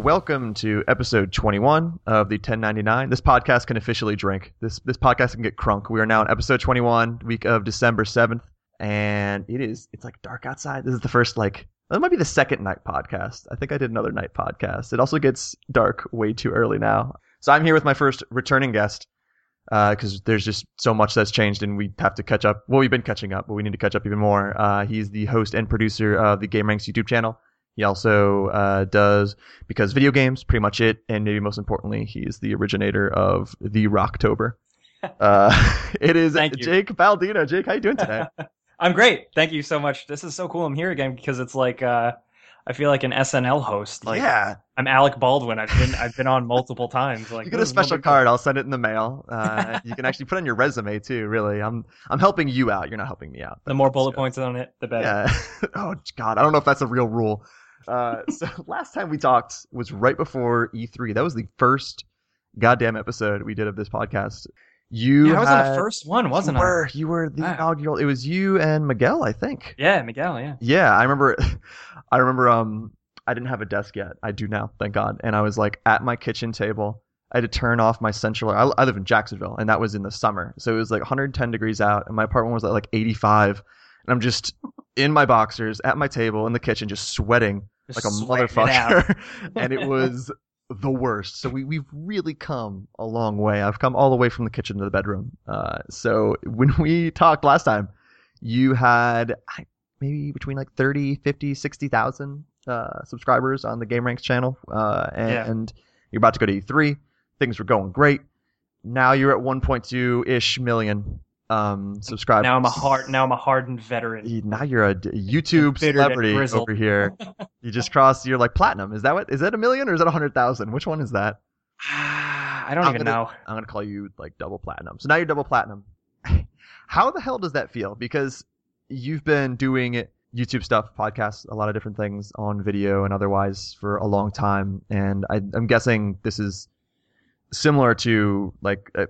Welcome to episode 21 of the 1099. This podcast can officially drink. This this podcast can get crunk. We are now on episode 21, week of December 7th, and it is it's like dark outside. This is the first like that might be the second night podcast. I think I did another night podcast. It also gets dark way too early now. So I'm here with my first returning guest because uh, there's just so much that's changed and we have to catch up. Well, we've been catching up, but we need to catch up even more. Uh, he's the host and producer of the Gameranx YouTube channel. He also uh, does because video games, pretty much it, and maybe most importantly, he's the originator of the Rocktober. Uh, it is Jake Baldino. Jake, how you doing today? I'm great. Thank you so much. This is so cool. I'm here again because it's like uh, I feel like an SNL host. Like, yeah, I'm Alec Baldwin. I've been I've been on multiple times. Like you get a special card. I'll send it in the mail. Uh, you can actually put on your resume too. Really, I'm I'm helping you out. You're not helping me out. The more bullet points on it, the better. Yeah. oh God, I don't know if that's a real rule. Uh, so last time we talked was right before E3. That was the first goddamn episode we did of this podcast. You yeah, I was had, the first one, wasn't you were, You were the inaugural. It was you and Miguel, I think. Yeah, Miguel. Yeah. Yeah, I remember. I remember. Um, I didn't have a desk yet. I do now, thank God. And I was like at my kitchen table. I had to turn off my central. I, I live in Jacksonville, and that was in the summer, so it was like 110 degrees out, and my apartment was at like 85. And I'm just in my boxers at my table in the kitchen, just sweating just like a motherfucker. It and it was the worst. So we, we've really come a long way. I've come all the way from the kitchen to the bedroom. Uh, so when we talked last time, you had maybe between like 30, 50, 60,000 uh, subscribers on the Gameranx channel. Uh, and, yeah. and you're about to go to E3. Things were going great. Now you're at 1.2 ish million um, subscribers. Now I'm a hard. Now I'm a hardened veteran. Now you're a YouTube celebrity over here. you just crossed. You're like platinum. Is that what? Is that a million or is that a hundred thousand? Which one is that? I don't I'm even gonna, know. I'm gonna call you like double platinum. So now you're double platinum. How the hell does that feel? Because you've been doing YouTube stuff, podcasts, a lot of different things on video and otherwise for a long time, and I, am guessing this is similar to like a,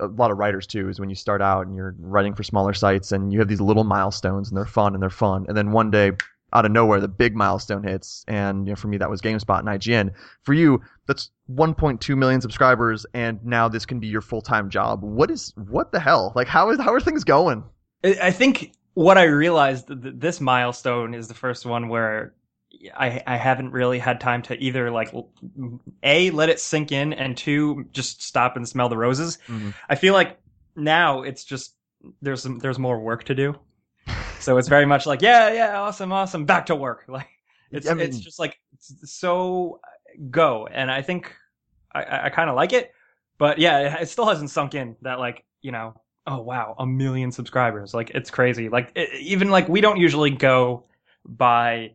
a lot of writers too is when you start out and you're writing for smaller sites and you have these little milestones and they're fun and they're fun and then one day out of nowhere the big milestone hits and you know, for me that was GameSpot and IGN. For you that's 1.2 million subscribers and now this can be your full-time job. What is what the hell? Like how is how are things going? I think what I realized this milestone is the first one where I I haven't really had time to either like a let it sink in and two just stop and smell the roses. Mm-hmm. I feel like now it's just there's some, there's more work to do. So it's very much like yeah yeah awesome awesome back to work like it's I mean, it's just like so go and I think I I kind of like it, but yeah it still hasn't sunk in that like you know oh wow a million subscribers like it's crazy like it, even like we don't usually go by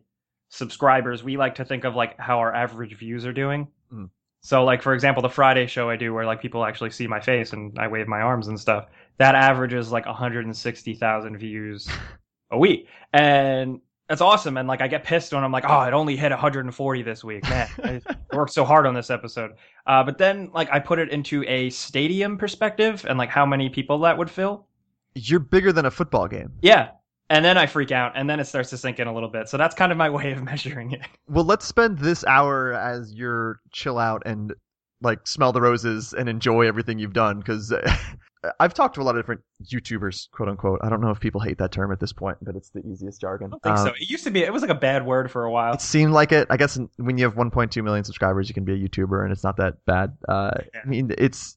subscribers, we like to think of like how our average views are doing. Mm. So like for example, the Friday show I do where like people actually see my face and I wave my arms and stuff, that averages like 160,000 views a week. And that's awesome. And like I get pissed when I'm like, oh, it only hit 140 this week. Man, I worked so hard on this episode. Uh, but then like I put it into a stadium perspective and like how many people that would fill. You're bigger than a football game. Yeah, and then I freak out, and then it starts to sink in a little bit. So that's kind of my way of measuring it. Well, let's spend this hour as you're chill out and like smell the roses and enjoy everything you've done because I've talked to a lot of different YouTubers, quote unquote. I don't know if people hate that term at this point, but it's the easiest jargon. I think um, so. It used to be. It was like a bad word for a while. It seemed like it. I guess when you have 1.2 million subscribers, you can be a YouTuber, and it's not that bad. Uh, yeah. I mean, it's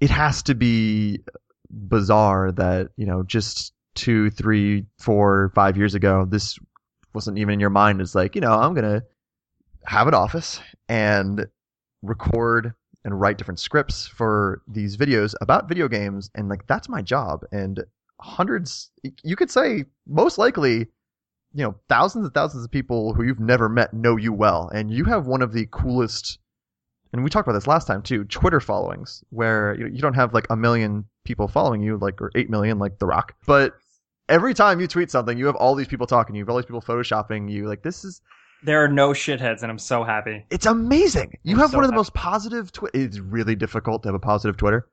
it has to be bizarre that you know just two, three, four, five years ago, this wasn't even in your mind. It's like, you know, I'm going to have an office and record and write different scripts for these videos about video games. And like, that's my job. And hundreds, you could say most likely, you know, thousands and thousands of people who you've never met know you well. And you have one of the coolest, and we talked about this last time too, Twitter followings, where you don't have like a million people following you, like, or 8 million, like The Rock, but every time you tweet something, you have all these people talking to you, you have all these people photoshopping you. Like this is there are no shitheads, and I'm so happy. It's amazing. You I'm have so one of the most positive. Twi- it's really difficult to have a positive Twitter.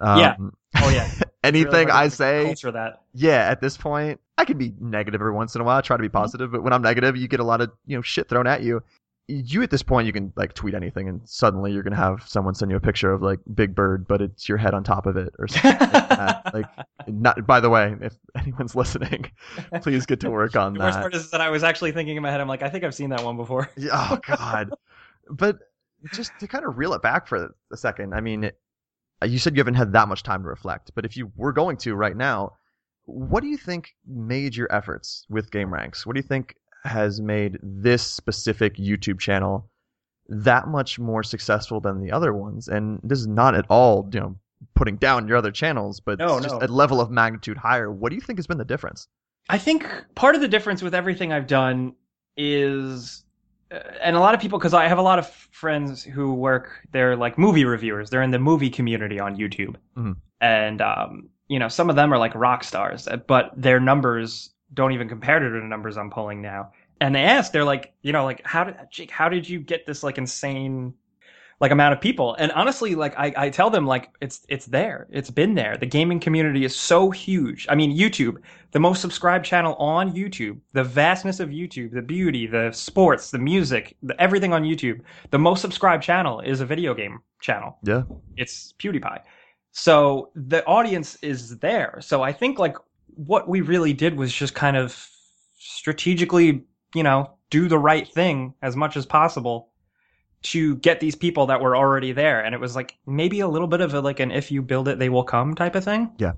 Um, yeah. Oh yeah. anything really I say, culture that. Yeah. At this point, I can be negative every once in a while. I try to be mm-hmm. positive, mm-hmm. but when I'm negative, you get a lot of you know shit thrown at you. You at this point you can like tweet anything and suddenly you're gonna have someone send you a picture of like Big Bird, but it's your head on top of it or something like that. Like, not. By the way, if anyone's listening, please get to work on the that. worst part is that I was actually thinking in my head, I'm like, I think I've seen that one before. Yeah, oh God. but just to kind of reel it back for a second, I mean, you said you haven't had that much time to reflect, but if you were going to right now, what do you think made your efforts with Gameranx? What do you think has made this specific YouTube channel that much more successful than the other ones? And this is not at all, you know, putting down your other channels, but No, it's just no. a level of magnitude higher. What do you think has been the difference? I think part of the difference with everything I've done is, uh, and a lot of people, because I have a lot of friends who work, they're like movie reviewers. They're in the movie community on YouTube. Mhm. And, um, you know, some of them are like rock stars, but their numbers don't even compare to the numbers I'm pulling now. And they ask, they're like, you know, like, how did, Jake, how did you get this like insane like amount of people? And honestly like I, I tell them like it's it's there. It's been there. The gaming community is so huge. I mean youtube the most subscribed channel on youtube the vastness of youtube the beauty the sports the music the, everything on youtube the most subscribed channel is a video game channel. Yeah. it's pewdiepie. So the audience is there. So i think like what we really did was just kind of strategically you know do the right thing as much as possible to get these people that were already there. And it was like maybe a little bit of a like an if you build it they will come type of thing. Yeah.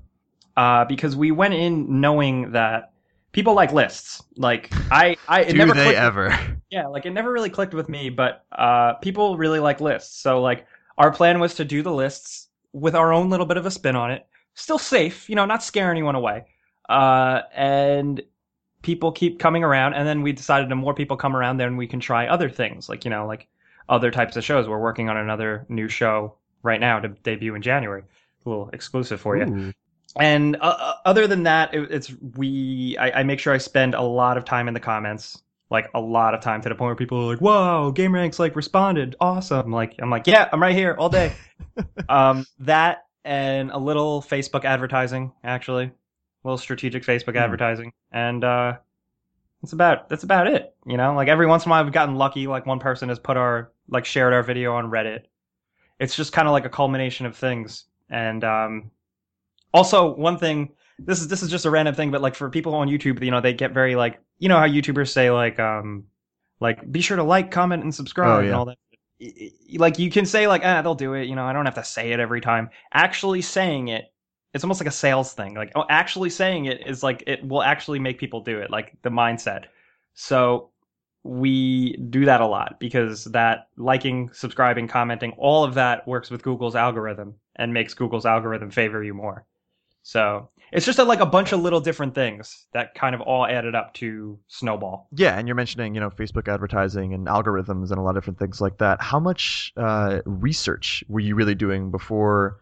uh because we went in knowing that people like lists. Like i i it do never they clicked- ever? yeah like it never really clicked with me but uh people really like lists. So like our plan was to do the lists with our own little bit of a spin on it. Still safe you know not scare anyone away uh and people keep coming around and then we decided the more people come around then we can try other things like you know like other types of shows. We're working on another new show right now to debut in january a little exclusive for you. Ooh. and uh, uh, other than that it, it's we I, I make sure i spend a lot of time in the comments like a lot of time to the point where people are like "Whoa, gameranx like responded. Awesome. Like i'm like yeah i'm right here all day. Um that and a little facebook advertising actually little strategic facebook Hmm. advertising. And uh that's about that's about it you know? Like every once in a while we've gotten lucky like one person has put our like shared our video on reddit. It's just kind of like a culmination of things. And um also one thing this is this is just a random thing but like for people on youtube you know they get very like you know how youtubers say like um like be sure to like comment and subscribe Oh, and all that. Like you can say like ah they'll do it you know? I don't have to say it every time. Actually saying it it's almost like a sales thing. Like oh, actually saying it is like it will actually make people do it like the mindset. So we do that a lot because that liking subscribing commenting all of that works with google's algorithm and makes google's algorithm favor you more. So it's just a, like a bunch of little different things that kind of all added up to snowball. Yeah, and you're mentioning, you know, Facebook advertising and algorithms and a lot of different things like that. How much uh, research were you really doing before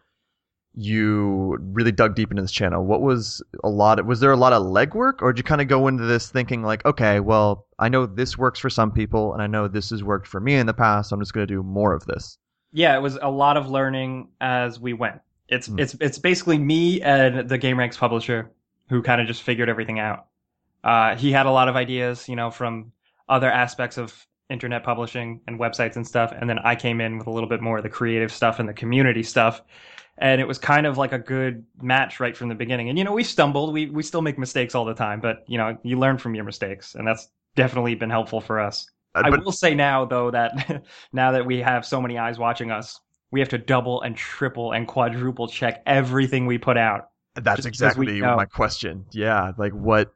you really dug deep into this channel? What was a lot? Of, was there a lot of legwork, or did you kind of go into this thinking like, okay, well, I know this works for some people, and I know this has worked for me in the past. So I'm just going to do more of this. yeah it was a lot of learning as we went it's Hmm. it's it's basically me and the gameranx publisher who kind of just figured everything out uh, he had a lot of ideas you know from other aspects of internet publishing and websites and stuff and then i came in with a little bit more of the creative stuff and the community stuff and it was kind of like a good match right from the beginning and you know we stumbled we we still make mistakes all the time but you know you learn from your mistakes and that's definitely been helpful for us Uh, I will say now though that now that we have so many eyes watching us, we have to double and triple and quadruple check everything we put out. that's just because we exactly my question. Yeah, like what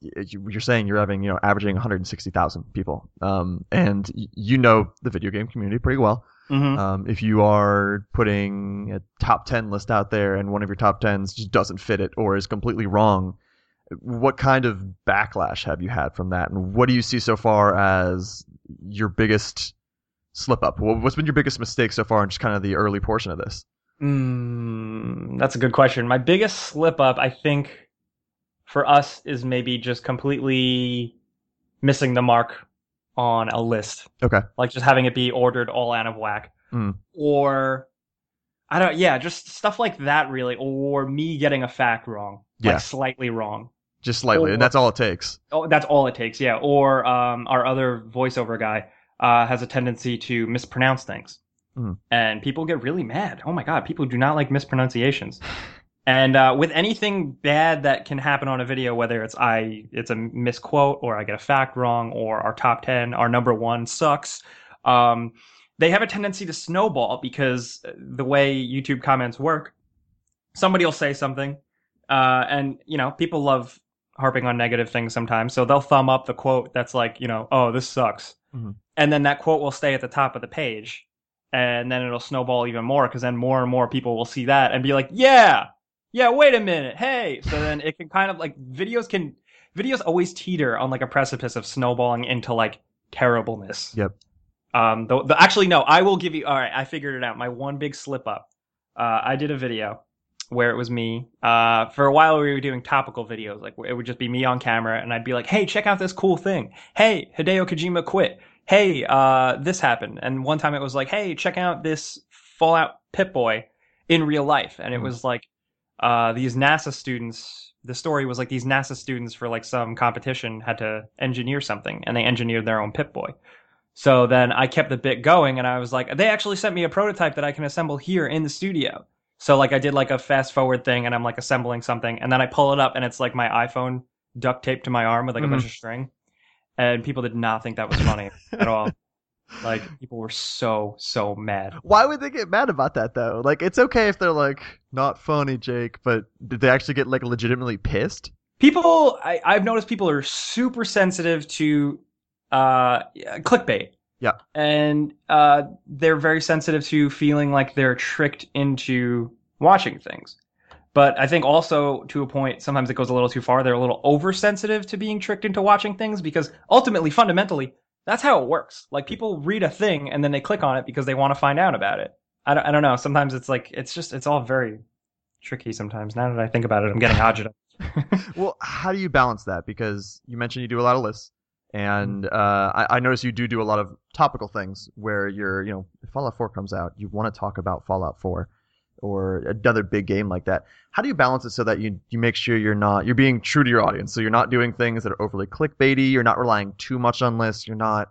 you- you're saying you're having, you know, averaging 160,000 people, um, and you know the video game community pretty well. Mm-hmm. Um, if you are putting a top 10 list out there and one of your top 10s just doesn't fit it or is completely wrong, what kind of backlash have you had from that? And what do you see so far as your biggest slip up? What's been your biggest mistake so far in just kind of the early portion of this? Mm, that's a good question. My biggest slip up, I think, for us is maybe just completely missing the mark on a list. Okay. Like just having it be ordered all out of whack. Mm. Or I don't yeah, just stuff like that really. Or me getting a fact wrong. Yeah. Like slightly wrong. Just slightly, Or- and that's all it takes. Oh, that's all it takes, yeah. Or um, our other voiceover guy, uh, has a tendency to mispronounce things, Mhm. and people get really mad. Oh my god, people do not like mispronunciations. And uh, with anything bad that can happen on a video, whether it's I it's a misquote or I get a fact wrong or our top ten, our number one sucks, um, they have a tendency to snowball because the way YouTube comments work, somebody will say something, uh, and you know people love harping on negative things sometimes, so they'll thumb up the quote that's like you know oh this sucks, Mhm. and then that quote will stay at the top of the page, and then it'll snowball even more because then more and more people will see that and be like yeah yeah wait a minute. Hey. So then it can kind of like videos can videos always teeter on like a precipice of snowballing into like terribleness. Yep. um the, the actually no i will give you all right i figured it out. My one big slip up. Uh i did a video where it was me. Uh for a while we were doing topical videos. Like it would just be me on camera and i'd be like hey check out this cool thing. Hey hideo kojima quit. Hey uh this happened. And one time it was like hey check out this fallout pip boy in real life. And it Mhm. was like uh these nasa students the story was like these nasa students for like some competition had to engineer something and they engineered their own pip boy. So then i kept the bit going and i was like they actually sent me a prototype that i can assemble here in the studio. So like i did like a fast forward thing and i'm like assembling something and then i pull it up and it's like my iphone duct taped to my arm with like Mhm. a bunch of string. And people did not think that was funny at all like people were so so mad Why would they get mad about that though? Like it's okay if they're like not funny, Jake, but did they actually get like legitimately pissed? people I, i've noticed people are super sensitive to uh clickbait Yeah. and uh they're very sensitive to feeling like they're tricked into watching things but i think also to a point sometimes it goes a little too far they're a little oversensitive to being tricked into watching things because ultimately fundamentally that's how it works. Like people read a thing and then they click on it because they want to find out about it. I don't, I don't know. Sometimes it's like it's just it's all very tricky sometimes. Now that i think about it i'm getting agita. Well, how do you balance that? Because you mentioned you do a lot of lists, and uh, I, I notice you do do a lot of topical things where you're, you know, if Fallout 4 comes out, you want to talk about Fallout 4 or another big game like that. How do you balance it so that you you make sure you're not you're being true to your audience, so you're not doing things that are overly clickbaity, you're not relying too much on lists, you're not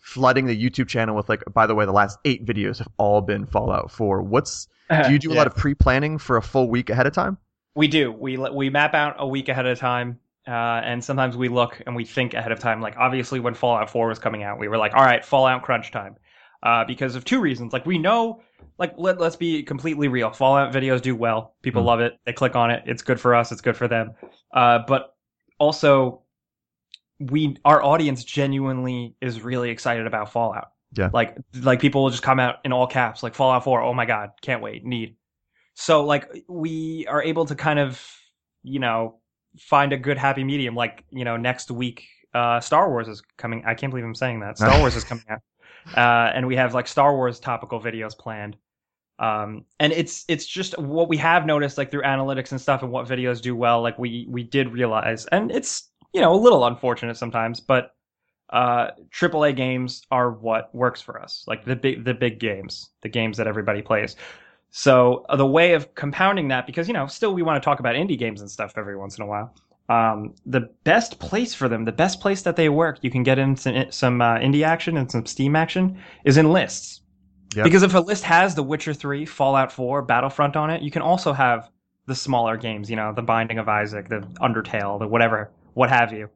flooding the YouTube channel with like, by the way, the last eight videos have all been Fallout 4. What's do you do a Yeah. lot of pre-planning for a full week ahead of time? We do. We we map out a week ahead of time, uh, and sometimes we look and we think ahead of time. Like obviously, when Fallout Four was coming out, we were like, "All right, Fallout crunch time," uh, because of two reasons. Like we know, like let let's be completely real. Fallout videos do well. People Hmm. love it. They click on it. It's good for us. It's good for them. Uh, but also, we our audience genuinely is really excited about Fallout. Yeah. Like like people will just come out in all caps, like Fallout Four. Oh my god, can't wait, need. So like we are able to kind of you know find a good happy medium. Like you know next week, uh, Star Wars is coming. I can't believe I'm saying that. Star Wars is coming out, uh, and we have like Star Wars topical videos planned. Um, and it's it's just what we have noticed like through analytics and stuff and what videos do well. Like we we did realize, and it's you know a little unfortunate sometimes, but uh AAA games are what works for us. Like the big the big games, the games that everybody plays. So uh, the way of compounding that, because you know, still we want to talk about indie games and stuff every once in a while. Um, the best place for them, the best place that they work, you can get in some, some uh, indie action and some Steam action, is in lists. Yep. Because if a list has The Witcher 3, Fallout 4, Battlefront on it, you can also have the smaller games, you know, The Binding of Isaac, the Undertale, the whatever, what have you.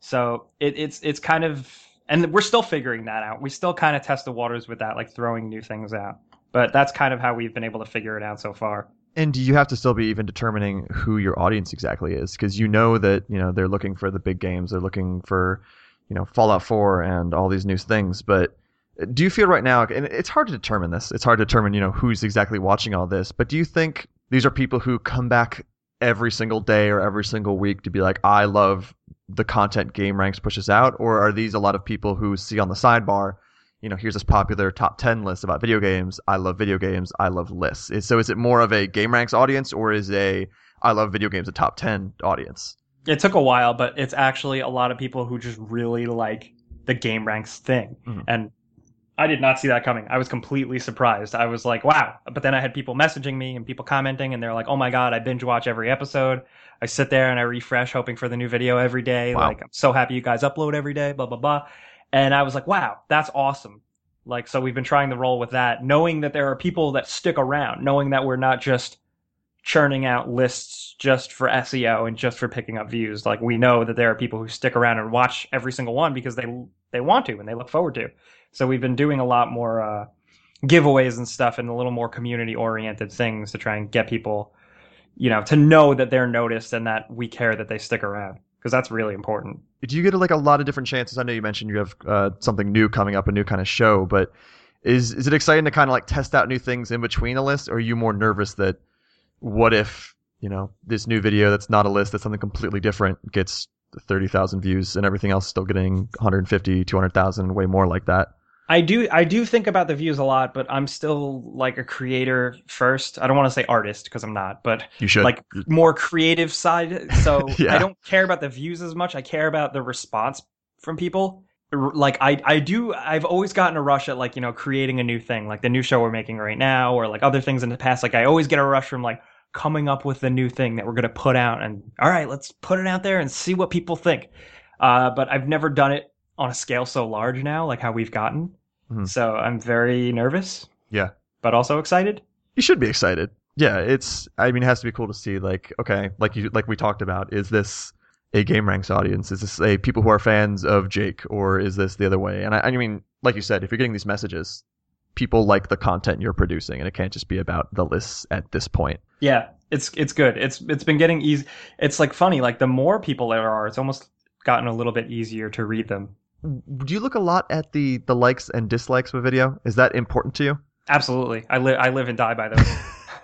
So it, it's it's kind of, and we're still figuring that out. We still kind of test the waters with that, like throwing new things out. But that's kind of how we've been able to figure it out so far. And do you have to still be even determining who your audience exactly is? Because you know that you know they're looking for the big games, they're looking for you know Fallout 4 and all these new things. But uh, do you feel right now, and it's hard to determine this. It's hard to determine you know who's exactly watching all this. But do you think these are people who come back every single day or every single week to be like, I love the content Gameranx pushes out, or are these a lot of people who see on the sidebar? You know, here's this popular top 10 list about video games. I love video games. I love lists. So is it more of a Gameranx audience or is a I love video games a top 10 audience? It took a while, but it's actually a lot of people who just really like the gameranx thing. Mhm. And I did not see that coming. I was completely surprised. I was like, wow. But then I had people messaging me and people commenting, and they're like, oh my God, I binge watch every episode. I sit there and I refresh, hoping for the new video every day. Wow. Like, I'm so happy you guys upload every day, blah, blah, blah. And I was like, wow, that's awesome. Like, so we've been trying to roll with that, knowing that there are people that stick around, knowing that we're not just churning out lists just for SEO and just for picking up views. Like, we know that there are people who stick around and watch every single one because they, they want to and they look forward to. So we've been doing a lot more, uh, giveaways and stuff and a little more community oriented things to try and get people, you know, to know that they're noticed and that we care that they stick around because that's really important. Do you get like a lot of different chances? I know you mentioned you have uh, something new coming up, a new kind of show, but is is it exciting to kind of like test out new things in between a list, or are you more nervous that what if you know this new video that's not a list that's something completely different gets 30,000 views and everything else still getting 150 200,000 way more like that I do I do think about the views a lot, but I'm still like a creator first. I don't want to say artist because I'm not, but you should like more creative side. So Yeah. I don't care about the views as much. I care about the response from people. Like I I do I've always gotten a rush at like, you know, creating a new thing, like the new show we're making right now or like other things in the past. Like I always get a rush from like coming up with the new thing that we're going to put out and all right, let's put it out there and see what people think. Uh, but I've never done it on a scale so large now, like how we've gotten. Mhm. So I'm very nervous. Yeah. But also excited. you should be excited yeah it's i mean it has to be cool to see like okay like you like we talked about is this a gameranx audience is this a people who are fans of jake or is this the other way and i, I mean like you said if you're getting these messages people like the content you're producing and it can't just be about the lists at this point Yeah, it's it's good. It's it's been getting easy. It's like funny. Like the more people there are, it's almost gotten a little bit easier to read them. Do you look a lot at the the likes and dislikes of a video is that important to you Absolutely. I live I live and die by those.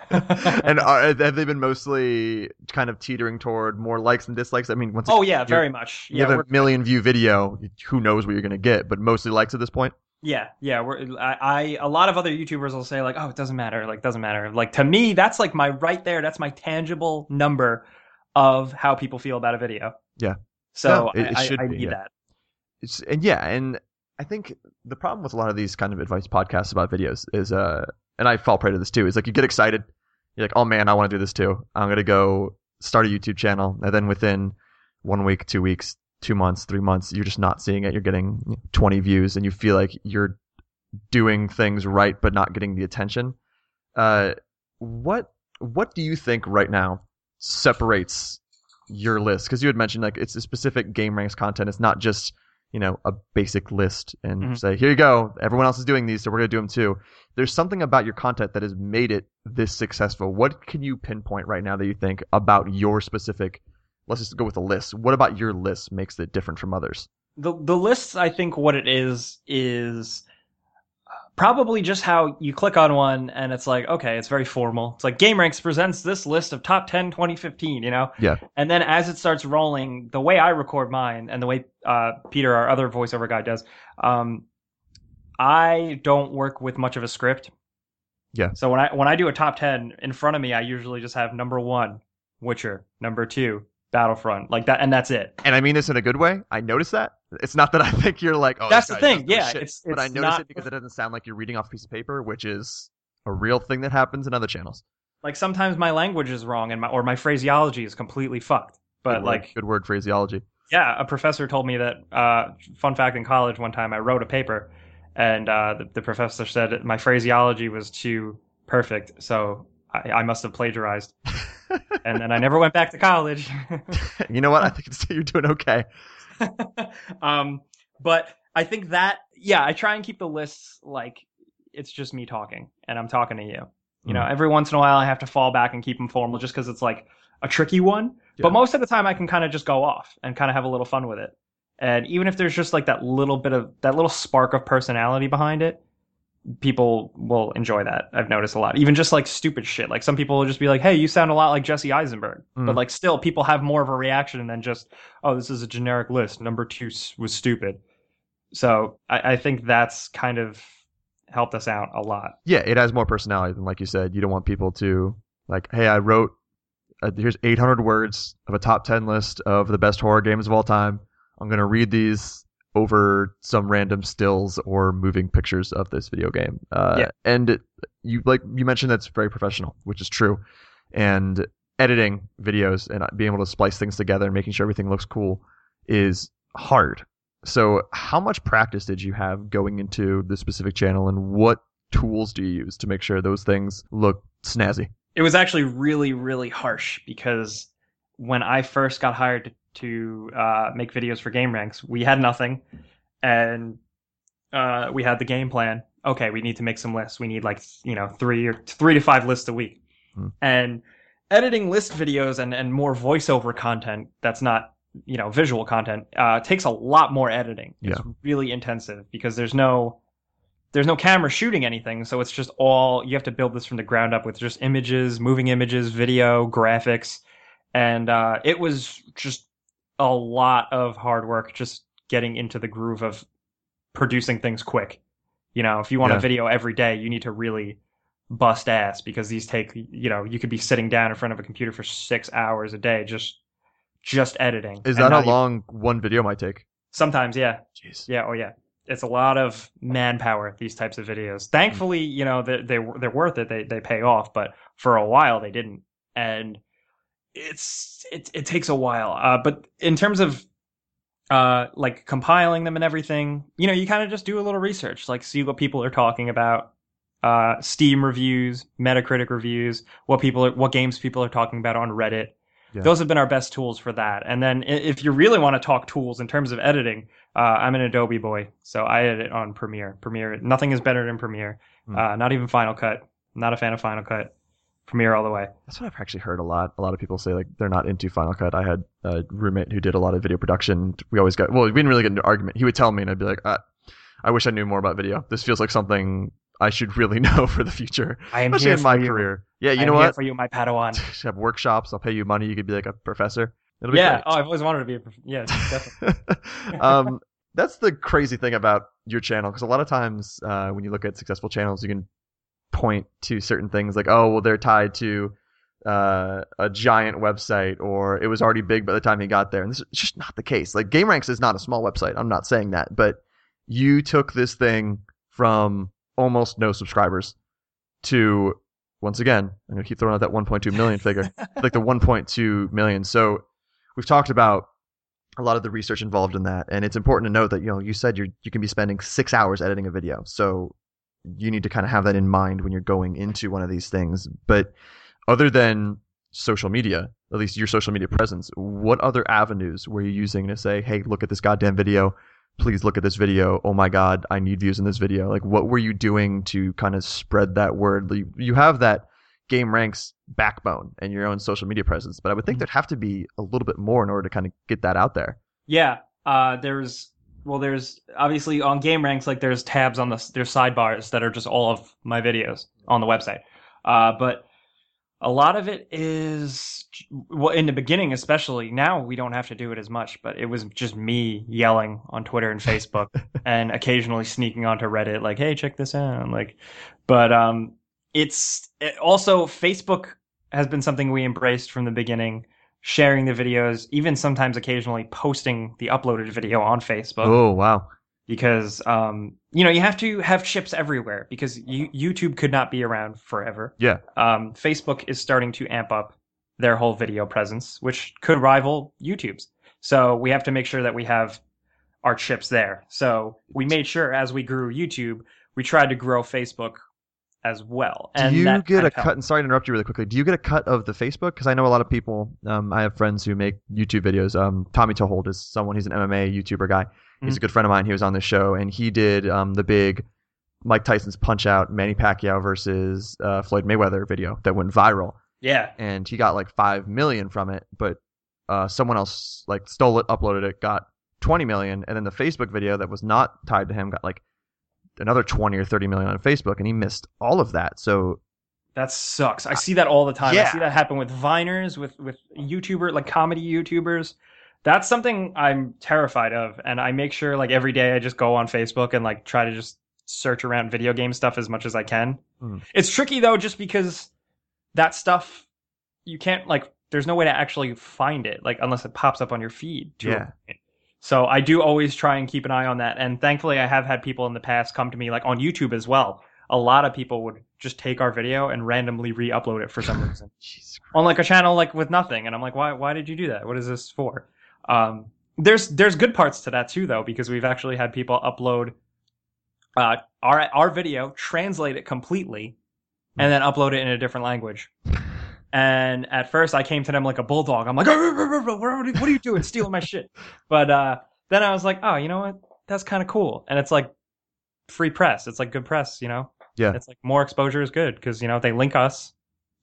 and are, have they been mostly kind of teetering toward more likes and dislikes i mean once oh yeah, very much. you Yeah, have a million view video who knows what you're going to get but mostly likes at this point yeah, yeah. We're I, I a lot of other YouTubers will say like, oh, it doesn't matter. Like, doesn't matter. Like to me, that's like my right there. That's my tangible number of how people feel about a video. Yeah. So No, it- it I, should I, I be, need yeah. that. It's and yeah and i think the problem with a lot of these kind of advice podcasts about videos is uh and i fall prey to this too is like you get excited. You're like oh man i want to do this too. I'm going to go start a youtube channel. And then within one week two weeks two months three months you're just not seeing it. You're getting 20 views and you feel like you're doing things right but not getting the attention. Uh what what do you think right now separates your list? Because you had mentioned like it's a specific gameranx content. It's not just you know a basic list and Mhm. say here you go. Everyone else is doing these so we're going to do them too. There's something about your content that has made it this successful. What can you pinpoint right now that you think about your specific let's just go with a list. What about your list makes it different from others? The the lists i think what it is is probably just how you click on one and it's like okay it's very formal. It's like gameranx presents this list of top 10 2015 you know? Yeah. and then as it starts rolling the way i record mine and the way uh, peter our other voiceover guy does um, i don't work with much of a script. Yeah. so when i when i do a top 10 in front of me i usually just have number one witcher number two battlefront like that and that's it. And i mean this in a good way. I notice that it's not that i think you're like oh That's the thing, yeah, shit, it's- but i notice not- it because it doesn't sound like you're reading off a piece of paper which is a real thing that happens in other channels like sometimes my language is wrong and my or my phraseology is completely fucked. But good word, like good word phraseology yeah, a professor told me that uh fun fact in college one time I wrote a paper and uh the, the professor said my phraseology was too perfect, so I, I must have plagiarized. and then I never went back to college. you know what? I think you're doing okay. um but I think that yeah, I try and keep the lists like it's just me talking and I'm talking to you. You know, Mm. every once in a while I have to fall back and keep them formal just because it's like a tricky one. Yeah. But most of the time I can kind of just go off and kind of have a little fun with it. And even if there's just like that little bit of that little spark of personality behind it, people will enjoy that. I've noticed a lot. Even just like stupid shit. Like some people will just be like, "Hey, you sound a lot like Jesse Eisenberg," but Mm. like still, people have more of a reaction than just, "Oh, this is a generic list. Number two was stupid." So I, I think that's kind of helped us out a lot. Yeah, it has more personality than like you said. You don't want people to like, hey, I wrote uh, here's 800 words of a top 10 list of the best horror games of all time. I'm gonna read these over some random stills or moving pictures of this video game. Uh, Yeah. And it, you like you mentioned that's very professional, which is true. And editing videos and being able to splice things together and making sure everything looks cool is hard. So, how much practice did you have going into the specific channel, and what tools do you use to make sure those things look snazzy? It was actually really, really harsh because when I first got hired to uh, make videos for Gameranx, we had nothing, and uh, we had the game plan. Okay, we need to make some lists. We need like you know three or three to five lists a week, Hmm. and editing list videos and and more voiceover content that's not you know visual content uh, takes a lot more editing. It's really intensive because there's no there's no camera shooting anything, so it's just all you have to build this from the ground up with just images, moving images, video, graphics, and uh, it was just a lot of hard work just getting into the groove of producing things quick. You know, if you want Yeah. a video every day, you need to really bust ass because these take you know you could be sitting down in front of a computer for six hours a day just just editing. Is that how long one video might take? Sometimes, yeah. Jeez. Yeah, oh yeah. It's a lot of manpower. These types of videos. Thankfully, hmm. you know they they they're worth it. They they pay off, but for a while they didn't, and it's it it takes a while. Uh, but in terms of uh like compiling them and everything, you know, you kind of just do a little research, like see what people are talking about, uh, Steam reviews, Metacritic reviews, what people are, what games people are talking about on Reddit. Yeah. Those have been our best tools for that. And then if you really want to talk tools in terms of editing, uh, I'm an Adobe boy, so I edit on Premiere. Premiere, nothing is better than Premiere. Hmm. Uh, not even Final Cut. Not a fan of Final Cut. Premiere all the way. That's what I've actually heard a lot. A lot of people say like they're not into Final Cut. I had a roommate who did a lot of video production. We always got well, we didn't really get into an argument. He would tell me, and I'd be like, uh, I wish I knew more about video. This feels like something I should really know for the future, I am especially in my for you. career. Yeah, I you am know what? for you, my Padawan. have workshops. I'll pay you money. You could be like a professor. It'll be yeah. Oh, I've always wanted to be a prof- yeah, definitely. um, that's the crazy thing about your channel because a lot of times uh, when you look at successful channels, you can point to certain things like, oh, well, they're tied to uh, a giant website or it was already big by the time he got there. And this is just not the case. Like Gameranx is not a small website. I'm not saying that, but you took this thing from almost no subscribers to once again, I'm gonna keep throwing out that 1.2 million figure, like the 1.2 million. So we've talked about a lot of the research involved in that, and it's important to note that you know you said you you can be spending six hours editing a video, so you need to kind of have that in mind when you're going into one of these things. But other than social media, at least your social media presence, what other avenues were you using to say, hey, look at this goddamn video? Please look at this video. Oh my God, I need views in this video. Like, what were you doing to kind of spread that word? You, have that gameranx backbone and your own social media presence, but I would think there'd have to be a little bit more in order to kind of get that out there. Yeah, uh, there's well, there's obviously on gameranx like there's tabs on the there's sidebars that are just all of my videos on the website. Uh, but a lot of it is well in the beginning, especially now we don't have to do it as much. But it was just me yelling on Twitter and Facebook, and occasionally sneaking onto Reddit, like, "Hey, check this out!" Like, but um, it's it also Facebook has been something we embraced from the beginning sharing the videos, even sometimes occasionally posting the uploaded video on Facebook Oh wow, because um, you know you have to have chips everywhere because you, YouTube could not be around forever. Yeah. Um, Facebook is starting to amp up their whole video presence, which could rival YouTube's. So we have to make sure that we have our chips there. So we made sure as we grew YouTube, we tried to grow Facebook as well. do you get a cut? And sorry to interrupt you really quickly. Do you get a cut of the Facebook? Because I know a lot of people. Um, I have friends who make YouTube videos. Um, Tommy Toehold is someone. He's an MMA YouTuber guy. He's Mhm. a good friend of mine. He was on the show, and he did um, the big Mike Tyson's Punch Out Manny Pacquiao versus uh, Floyd Mayweather video that went viral, Yeah. and he got like five million from it. But uh, someone else like stole it, uploaded it, got twenty million, and then the Facebook video that was not tied to him got like another twenty or thirty million on Facebook, and he missed all of that. So That sucks. I see that all the time. I see that happen with Viners, with with YouTuber like comedy YouTubers. That's something I'm terrified of, and I make sure like every day I just go on Facebook and like try to just search around video game stuff as much as I can. Mhm. It's tricky though, just because that stuff you can't like. There's no way to actually find it, like unless it pops up on your feed. Yeah. So I do always try and keep an eye on that, and thankfully I have had people in the past come to me like on YouTube as well. A lot of people would just take our video and randomly re-upload it for some reason on like a channel like with nothing, and I'm like, why? Why did you do that? What is this for? Um, there's there's good parts to that too though because we've actually had people upload uh, our our video, translate it completely, and then upload it in a different language. And at first, I came to them like a bulldog. I'm like, what are you doing, stealing my shit? But uh, then I was like, oh, you know what? That's kind of cool. And it's like free press. It's like good press, you know. Yeah. It's like more exposure is good because you know they link us,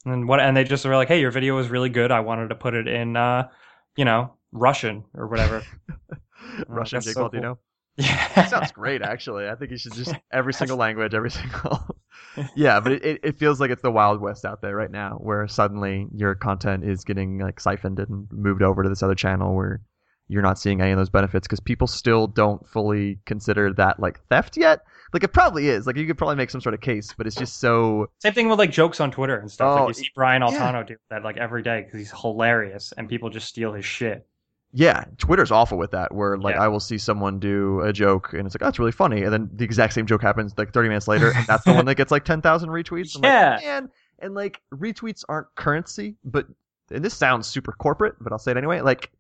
and what and they just were like, hey, your video was really good. I wanted to put it in, uh, you know, Russian or whatever. Russian that's Jake so Baldino. Yeah, That sounds great, actually. I think you should just every single language, every single. Yeah, but it, it, feels like it's the Wild West out there right now, where suddenly your content is getting like siphoned and moved over to this other channel where you're not seeing any of those benefits because people still don't fully consider that like theft yet. Like it probably is. Like you could probably make some sort of case, but it's just so. Same thing with like jokes on Twitter and stuff. Oh, like you see Brian yeah. Altano do that like every day because he's hilarious and people just steal his shit. Yeah, Twitter's awful with that. Where like Yeah. I will see someone do a joke and it's like, oh, it's really funny, and then the exact same joke happens like 30 minutes later, and that's the one that gets like 10,000 retweets. I'm Yeah. like, man, and like retweets aren't currency, but and this sounds super corporate, but I'll say it anyway. Like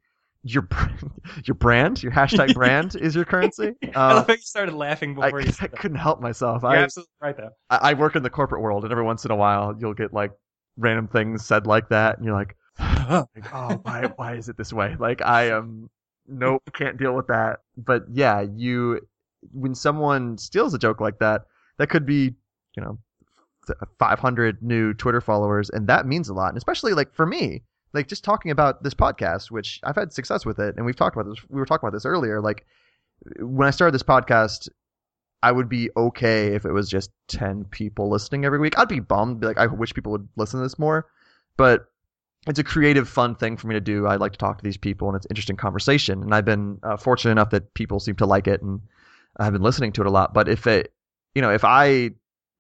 your brand, your brand, your hashtag brand is your currency. I Uh, love how you started laughing I, before you I couldn't help myself. You're I, absolutely right though. I I work in the corporate world, and every once in a while you'll get like random things said like that, and you're like, like, oh, why, why is it this way? Like, I am, nope, can't deal with that. But yeah, you, when someone steals a joke like that, that could be, you know, uh, 500 new Twitter followers, and that means a lot. And especially like for me, like just talking about this podcast, which I've had success with it, and we've talked about this. We were talking about this earlier. Like when I started this podcast, I would be okay if it was just 10 people listening every week. I'd be bummed, be like, I wish people would listen to this more. But it's a creative, fun thing for me to do. I like to talk to these people, and it's interesting conversation. And I've been uh, fortunate enough that people seem to like it, and I've been listening to it a lot. But if it, you know, if I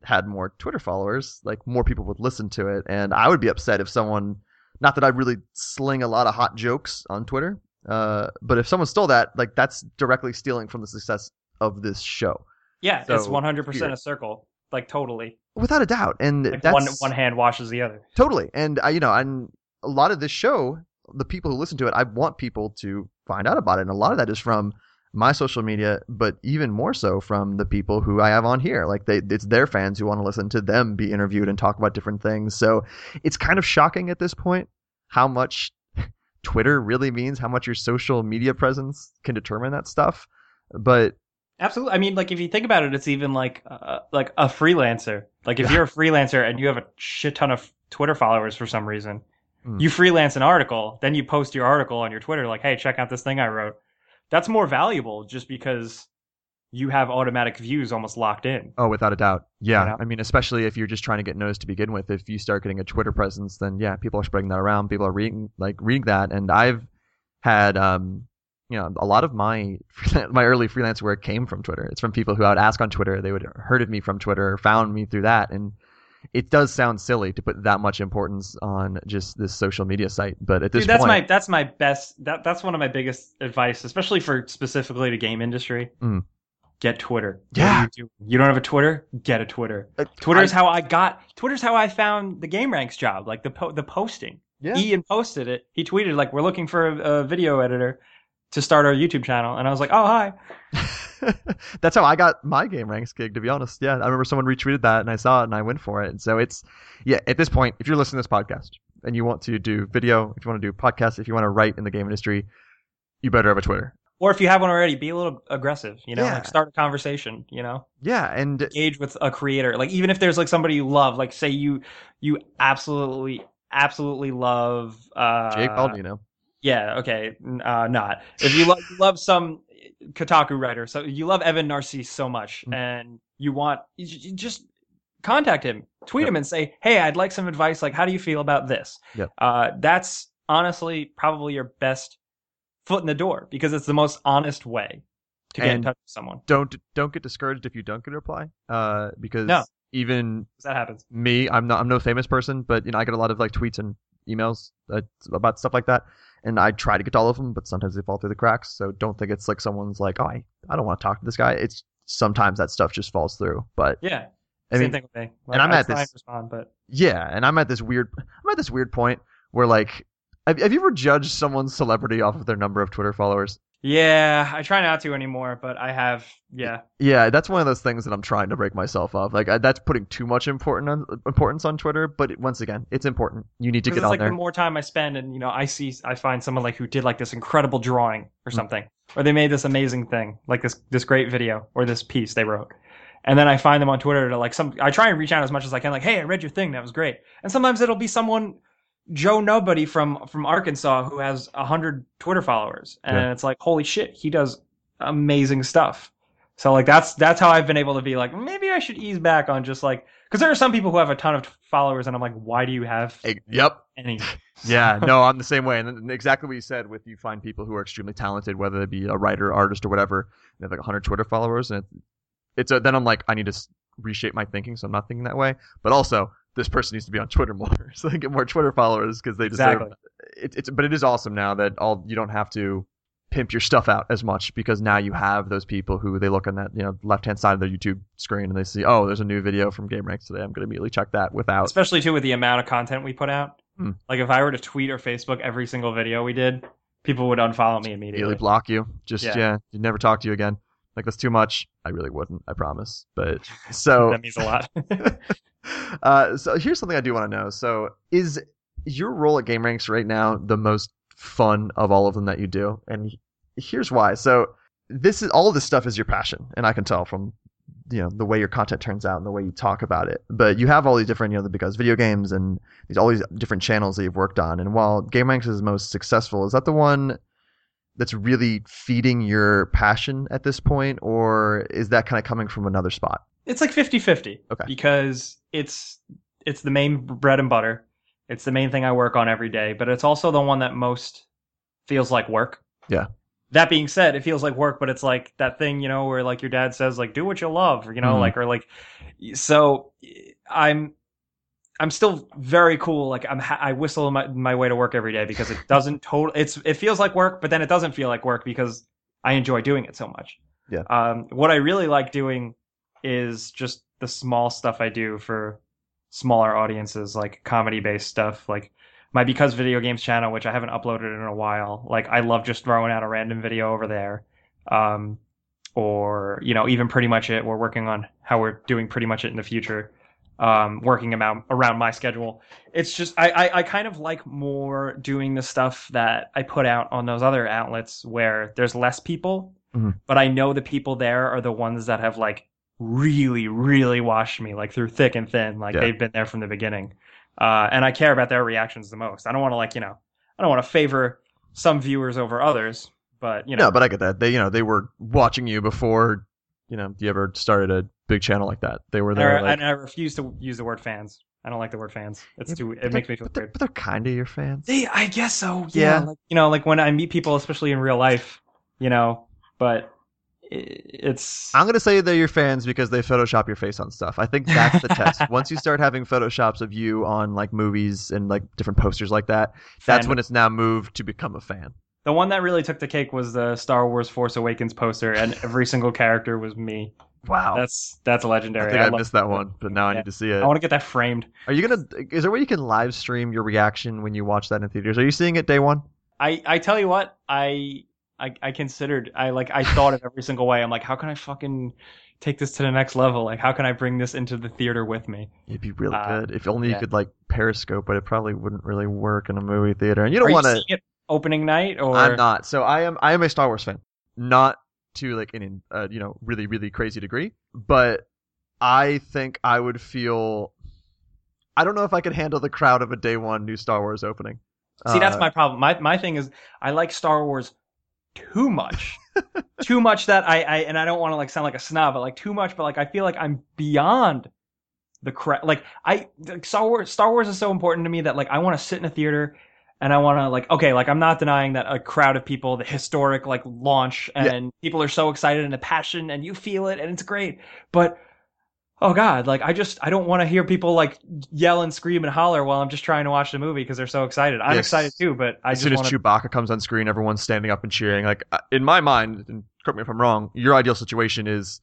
had more Twitter followers, like more people would listen to it, and I would be upset if someone, not that I really sling a lot of hot jokes on Twitter, uh, but if someone stole that, like that's directly stealing from the success of this show, Yeah, So, it's 100 percent a circle, like totally. without a doubt. And Like that's one one hand washes the other. Totally. And I, you know, and a lot of this show, the people who listen to it, I want people to find out about it. And a lot of that is from my social media, but even more so from the people who I have on here. Like they, it's their fans who want to listen to them be interviewed and talk about different things. So it's kind of shocking at this point how much Twitter really means, how much your social media presence can determine that stuff. But Absolutely. I mean, like if you think about it, it's even like uh, like a freelancer. Like if you're a freelancer and you have a shit ton of Twitter followers for some reason, Mm. you freelance an article, then you post your article on your Twitter, like, "Hey, check out this thing I wrote." That's more valuable just because you have automatic views almost locked in. Oh, without a doubt. Yeah. You know? I mean, especially if you're just trying to get noticed to begin with. If you start getting a Twitter presence, then yeah, people are spreading that around. People are reading like reading that, and I've had um, you know, a lot of my my early freelance work came from Twitter. It's from people who I would ask on Twitter. They would have heard of me from Twitter, or found me through that, and it does sound silly to put that much importance on just this social media site. But at this Dude, that's point, my that's my best that that's one of my biggest advice, especially for specifically the game industry. Mm. Get Twitter. Yeah. you, doing? you don't have a Twitter? Get a Twitter. uh, Twitter's I- how I got. Twitter's how I found the Gameranx job, like the po- the posting. yeah. Ian posted it. He tweeted like, "We're looking for a, a video editor to start our YouTube channel," and I was like, "Oh hi." That's how I got my gameranx gig, to be honest. Yeah, I remember someone retweeted that and I saw it and I went for it. And so it's, yeah, at this point, if you're listening to this podcast and you want to do video, if you want to do podcasts, if you want to write in the game industry, you better have a Twitter. Or if you have one already, be a little aggressive. You know, Yeah. like start a conversation. You know, Yeah, and engage with a creator. Like even if there's like somebody you love, like say you you absolutely absolutely love uh Jake Baldino. Yeah, okay, uh, not if you love you love some Kotaku writer, so you love Evan Narcisse so much, Mm. and you want you just contact him, tweet Yep. him, and say, "Hey, I'd like some advice. Like, how do you feel about this?" Yep. Uh, that's honestly probably your best foot in the door because it's the most honest way to get in touch with someone. Don't don't get discouraged if you don't get a reply, uh, because No. even that happens. me, I'm not I'm no famous person, but you know I get a lot of like tweets and emails uh, about stuff like that, and I try to get to all of them, but sometimes they fall through the cracks. So don't think it's like someone's like, oh, I, I don't want to talk to this guy. It's sometimes that stuff just falls through. But Yeah, I same mean, thing with me. and I'm I at this- respond, but yeah, and I'm at this weird I'm at this weird point where like have, have you ever judged someone's celebrity off of their number of Twitter followers? Yeah, I try not to anymore, but I have. Yeah, Yeah, that's one of those things that I'm trying to break myself of. Like I, that's putting too much important on, importance on Twitter. But once again, it's important. You need to get it's on like there. the more time I spend, and you know, I see, I find someone like who did like this incredible drawing or Mm. something, or they made this amazing thing, like this this great video or this piece they wrote, and then I find them on Twitter to like some. I try and reach out as much as I can, like, hey, I read your thing, that was great, and sometimes it'll be someone. Joe Nobody from from Arkansas who has a hundred Twitter followers, and Yeah. it's like, holy shit, he does amazing stuff. So like that's that's how I've been able to be like maybe I should ease back on just like because there are some people who have a ton of followers, and I'm like, why do you have Yep. any? Yeah, no, I'm the same way. And then exactly what you said with you find people who are extremely talented, whether it be a writer, artist, or whatever, they have like 100 Twitter followers. And it's, it's a, then I'm like, I need to reshape my thinking so I'm not thinking that way. But also, this person needs to be on Twitter more so they get more Twitter followers because they deserve Exactly. it. It's, but it is awesome now that all you don't have to pimp your stuff out as much because now you have those people who they look on that you know left hand side of their YouTube screen and they see oh there's a new video from Gameranx today I'm going to immediately check that without Especially too with the amount of content we put out. Hmm. Like if I were to tweet or Facebook every single video we did, people would unfollow me immediately immediately. block you. Just yeah, Yeah. you'd never talk to you again. Like that's too much. I really wouldn't. I promise. But so that means a lot. uh, so here's something I do want to know. So is your role at Gameranx right now the most fun of all of them that you do? And here's why. So this is all of this stuff is your passion, and I can tell from you know the way your content turns out and the way you talk about it. But you have all these different you know the because video games and these all these different channels that you've worked on. And while Gameranx is most successful, is that the one? That's really feeding your passion at this point, or is that kind of coming from another spot? it's like 50-50 Okay. because it's it's the main bread and butter. It's the main thing I work on every day, but it's also the one that most feels like work. Yeah. That being said, it feels like work, but it's like that thing, you know, where like your dad says like do what you love, you know, Mhm. like or like so I'm I'm still very cool. Like I'm, ha- I whistle my, my way to work every day because it doesn't total. It's it feels like work, but then it doesn't feel like work because I enjoy doing it so much. Yeah. Um, what I really like doing is just the small stuff I do for smaller audiences, like comedy based stuff, like my Because Video Games channel, which I haven't uploaded in a while. Like I love just throwing out a random video over there. Um, or you know, even pretty much it. We're working on how we're doing pretty much it in the future um, working about around my schedule. It's just I, I I kind of like more doing the stuff that I put out on those other outlets where there's less people, Mhm. but I know the people there are the ones that have like really really watched me like through thick and thin. Like Yeah. they've been there from the beginning, uh, and I care about their reactions the most. I don't want to like you know I don't want to favor some viewers over others, but you know No, but I get that. They, you know, they were watching you before, you know, you ever started a big channel like that. They were and, there. I, like, and I refuse to use the word fans. I don't like the word fans. It's Yeah, too. It makes me feel but they're, weird. but they're kind of your fans. They, I guess so. Yeah. Yeah. Like, you know, like when I meet people, especially in real life, you know, but it's. I'm gonna say they're your fans because they Photoshop your face on stuff. I think that's the test. Once you start having Photoshops of you on like movies and like different posters like that, that's when it's now moved to become a fan. The one that really took the cake was the Star Wars Force Awakens poster, and every single character was me. Wow. That's that's I legendary. think I, love- missed that one, but now I need to see it. I want to get that framed. Are you gonna? Is there a way you can live stream your reaction when you watch that in theaters? Are you seeing it day one? I I tell you what, I I I considered. I like I thought of every single way. I'm like, how can I fucking take this to the next level? Like, how can I bring this into the theater with me? It'd be really Uh, good if only you could like Periscope, but it probably wouldn't really work in a movie theater. And you don't want to. opening night or? I'm not. So I am. I am a Star Wars fan, not to like an uh, you know really really crazy degree, but I think I would feel. I don't know if I could handle the crowd of a day one new Star Wars opening. See, that's Uh, my problem. My my thing is I like Star Wars too much. too much that I, I and I don't want to like sound like a snob, but like too much, but like I feel like I'm beyond the crowd. Like I like Star Wars Star Wars is so important to me that like I want to sit in a theater and I want to like okay, like I'm not denying that a crowd of people, the historic like launch Yeah. and people are so excited and the passion and you feel it and it's great. But oh god, like I just I don't want to hear people like yell and scream and holler while I'm just trying to watch the movie because they're so excited. I'm Yes. excited too, but I as just soon as want to Chewbacca comes on screen, everyone's standing up and cheering. Like uh, in my mind, and correct me if I'm wrong, your ideal situation is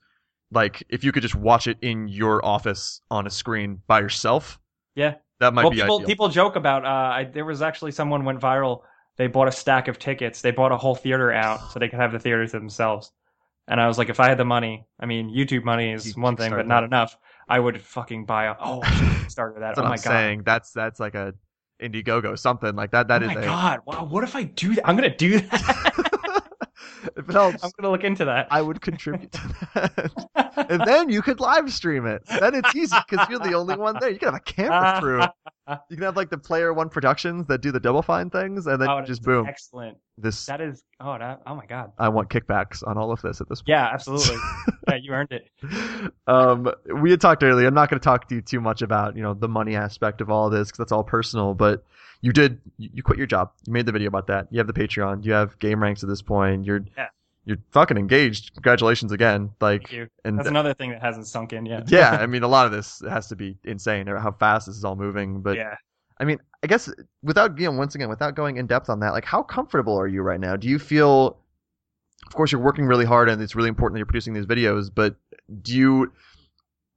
like if you could just watch it in your office on a screen by yourself. Yeah. that might well, be people ideal. people joke about. Uh, I, there was actually someone went viral they bought a stack of tickets. They bought a whole theater out so they could have the theater to themselves. And I was like, if I had the money, I mean, YouTube money is You one thing, but not that. enough. I would fucking buy a. Oh, start with that. That's oh my I'm god. saying. That's that's like a Indiegogo something like that. That oh is my a. god! Wow, what if I do that? I'm gonna do that. if it helps, I'm gonna look into that. I would contribute to that. and then you could live stream it. Then it's easy because you're the only one there. You can have a camera crew. You can have like the Player One Productions that do the Double Fine things, and then oh, just boom. Excellent. This That is. Oh, that. Oh my god. I want kickbacks on all of this at this point. Yeah, absolutely. yeah, you earned it. um, we had talked earlier. I'm not going to talk to you too much about you know the money aspect of all this because that's all personal. But you did you, quit your job. You made the video about that. You have the Patreon. You have gameranx at this point. You're Yeah. you're fucking engaged. Congratulations again. Like Thank you. and That's another thing that hasn't sunk in yet. yeah, I mean a lot of this has to be insane or how fast this is all moving. But yeah. I mean, I guess without you know, once again, without going in depth on that, like how comfortable are you right now? Do you feel of course you're working really hard and it's really important that you're producing these videos, but do you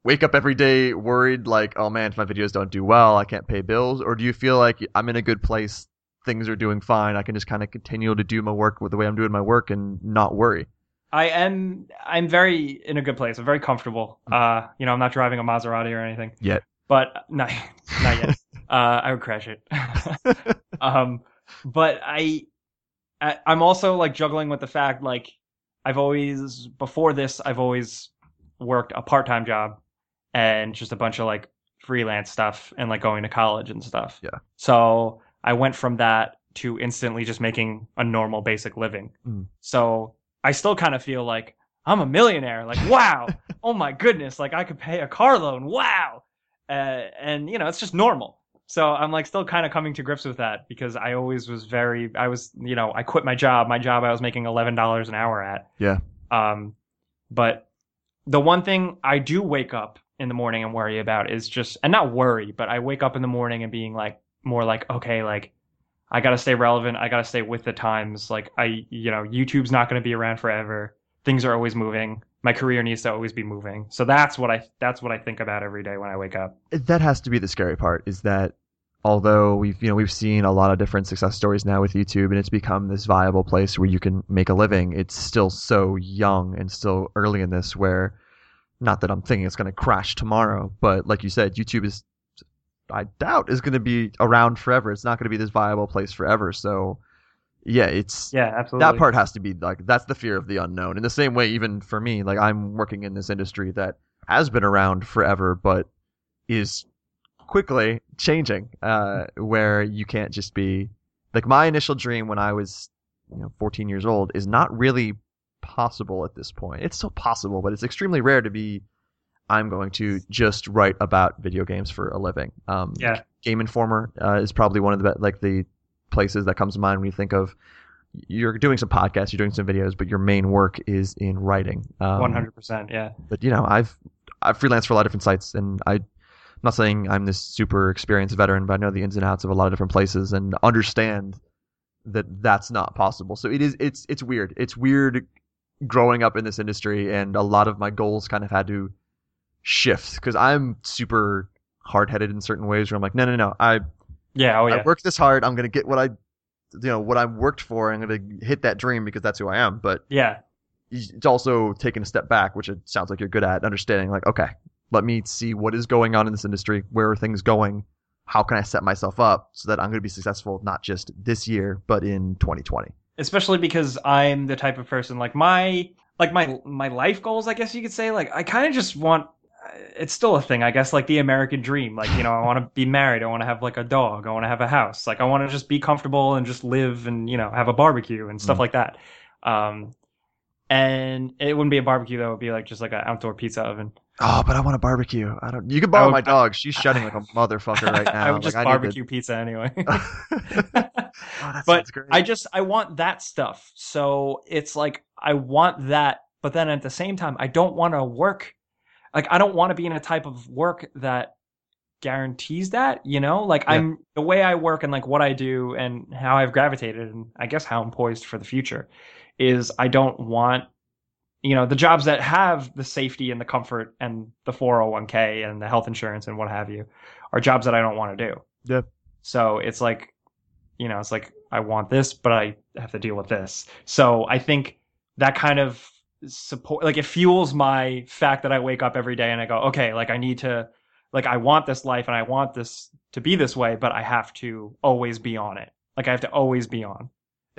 wake up every day worried like, oh man, if my videos don't do well, I can't pay bills? Or do you feel like I'm in a good place, things are doing fine, I can just kind of continue to do my work with the way I'm doing my work and not worry? I am. I'm very in a good place. I'm very comfortable. Uh, you know, I'm not driving a Maserati or anything Yet. but not not yet. uh, I would crash it. um, but I, I, I'm also like juggling with the fact like I've always before this I've always worked a part time job and just a bunch of like freelance stuff and like going to college and stuff. Yeah. So I went from that to instantly just making a normal basic living. Mm. So I still kind of feel like I'm a millionaire. Like, wow, oh my goodness, like I could pay a car loan. Wow. Uh, and you know, it's just normal. So I'm like still kind of coming to grips with that because I always was very, I was, you know, I quit my job. My job I was making $11 an hour at. Yeah. Um, but the one thing I do wake up in the morning and worry about is just, and not worry, but I wake up in the morning and being like, more like, okay, like I got to stay relevant. I got to stay with the times. Like I, you know, YouTube's not going to be around forever. Things are always moving. My career needs to always be moving. So that's what I, that's what I think about every day when I wake up. that has to be the scary part is that although we've you know we've seen a lot of different success stories now with YouTube and it's become this viable place where you can make a living it's still so young and still early in this where not that I'm thinking it's going to crash tomorrow but like you said YouTube is I doubt is going to be around forever. It's not going to be this viable place forever. So yeah it's Yeah, absolutely. that part has to be like that's the fear of the unknown. In the same way even for me like i'm working in this industry that has been around forever but is quickly changing uh, where you can't just be like my initial dream when i was you know 14 years old is not really possible at this point it's still possible but it's extremely rare to be i'm going to just write about video games for a living um, Yeah. game informer uh, is probably one of the like the places that comes to mind when you think of you're doing some podcasts, you're doing some videos, but your main work is in writing. Um, One hundred percent. Yeah. But you know, I've I've freelanced for a lot of different sites, and I, I'm not saying I'm this super experienced veteran, but I know the ins and outs of a lot of different places and understand that that's not possible. So it is it's it's weird. It's weird growing up in this industry, and a lot of my goals kind of had to shift because I'm super hard headed in certain ways. Where I'm like, no, no, no, I Yeah. Oh yeah. I worked this hard. I'm gonna get what I, you know, what I worked for. I'm gonna hit that dream because that's who I am. But yeah. it's also taking a step back, which it sounds like you're good at understanding. Like, okay, let me see what is going on in this industry. Where are things going? How can I set myself up so that I'm gonna be successful not just this year, but in 2020? Especially because I'm the type of person like my like my my life goals, I guess you could say. Like I kind of just want. It's still a thing, I guess. Like the American dream. Like you know, I want to be married. I want to have like a dog. I want to have a house. Like I want to just be comfortable and just live and you know have a barbecue and stuff Mm. like that. Um, and it wouldn't be a barbecue though. It would be like just like an outdoor pizza oven. Oh, but I want a barbecue. I don't. You can borrow would- my dog. She's shutting like a motherfucker right now. I would just like, I need to- barbecue pizza anyway. oh, But. I just I want that stuff. So it's like I want that, but then at the same time I don't want to work like I don't want to be in a type of work that guarantees that, you know? Like Yeah. I'm the way I work and like what I do and how I've gravitated and I guess how I'm poised for the future is I don't want you know the jobs that have the safety and the comfort and the 401k and the health insurance and what have you are jobs that I don't want to do. Yeah. So it's like you know, it's like I want this, but I have to deal with this. So I think that kind of support, like it fuels my fact that I wake up every day and I go, okay, like I need to, like I want this life and I want this to be this way, but I have to always be on it. Like I have to always be on.